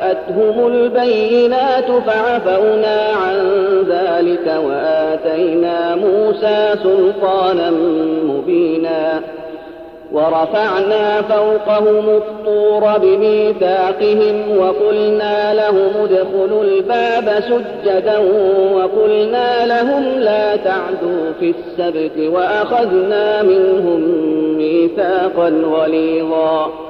جاءتهم البينات فعفونا عن ذلك وآتينا موسى سلطانا مبينا ورفعنا فوقهم الطور بميثاقهم وقلنا لهم ادخلوا الباب سجدا وقلنا لهم لا تعدوا في السبت وأخذنا منهم ميثاقا غليظا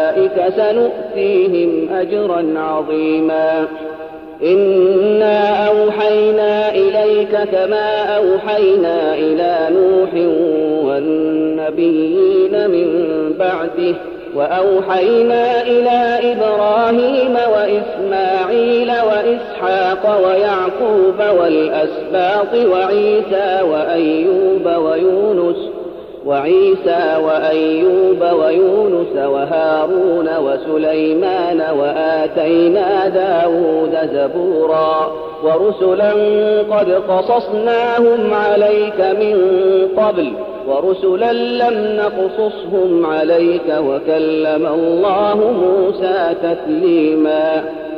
سنؤتيهم أجرا عظيما. إنا أوحينا إليك كما أوحينا إلى نوح والنبيين من بعده وأوحينا إلى إبراهيم وإسماعيل وإسحاق ويعقوب والأسباط وعيسى وأيوب ويونس وعيسى وأيوب ويونس وهارون وسليمان وآتينا داود زبورا ورسلا قد قصصناهم عليك من قبل ورسلا لم نقصصهم عليك وكلم الله موسى تكليما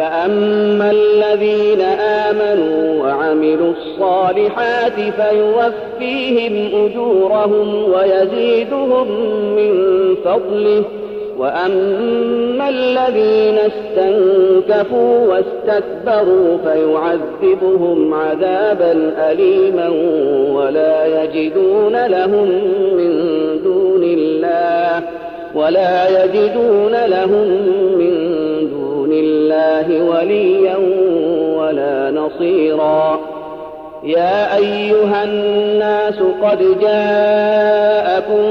فأما الذين آمنوا وعملوا الصالحات فيوفيهم أجورهم ويزيدهم من فضله وأما الذين استنكفوا واستكبروا فيعذبهم عذابا أليما ولا يجدون لهم من دون الله ولا يجدون لهم الله وليا ولا نصيرا. يا أيها الناس قد جاءكم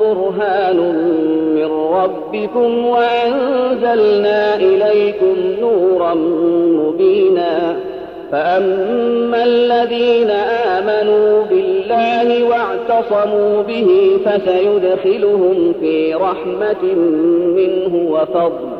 برهان من ربكم وأنزلنا إليكم نورا مبينا. فأما الذين آمنوا بالله واعتصموا به فسيدخلهم في رحمة منه وفضل.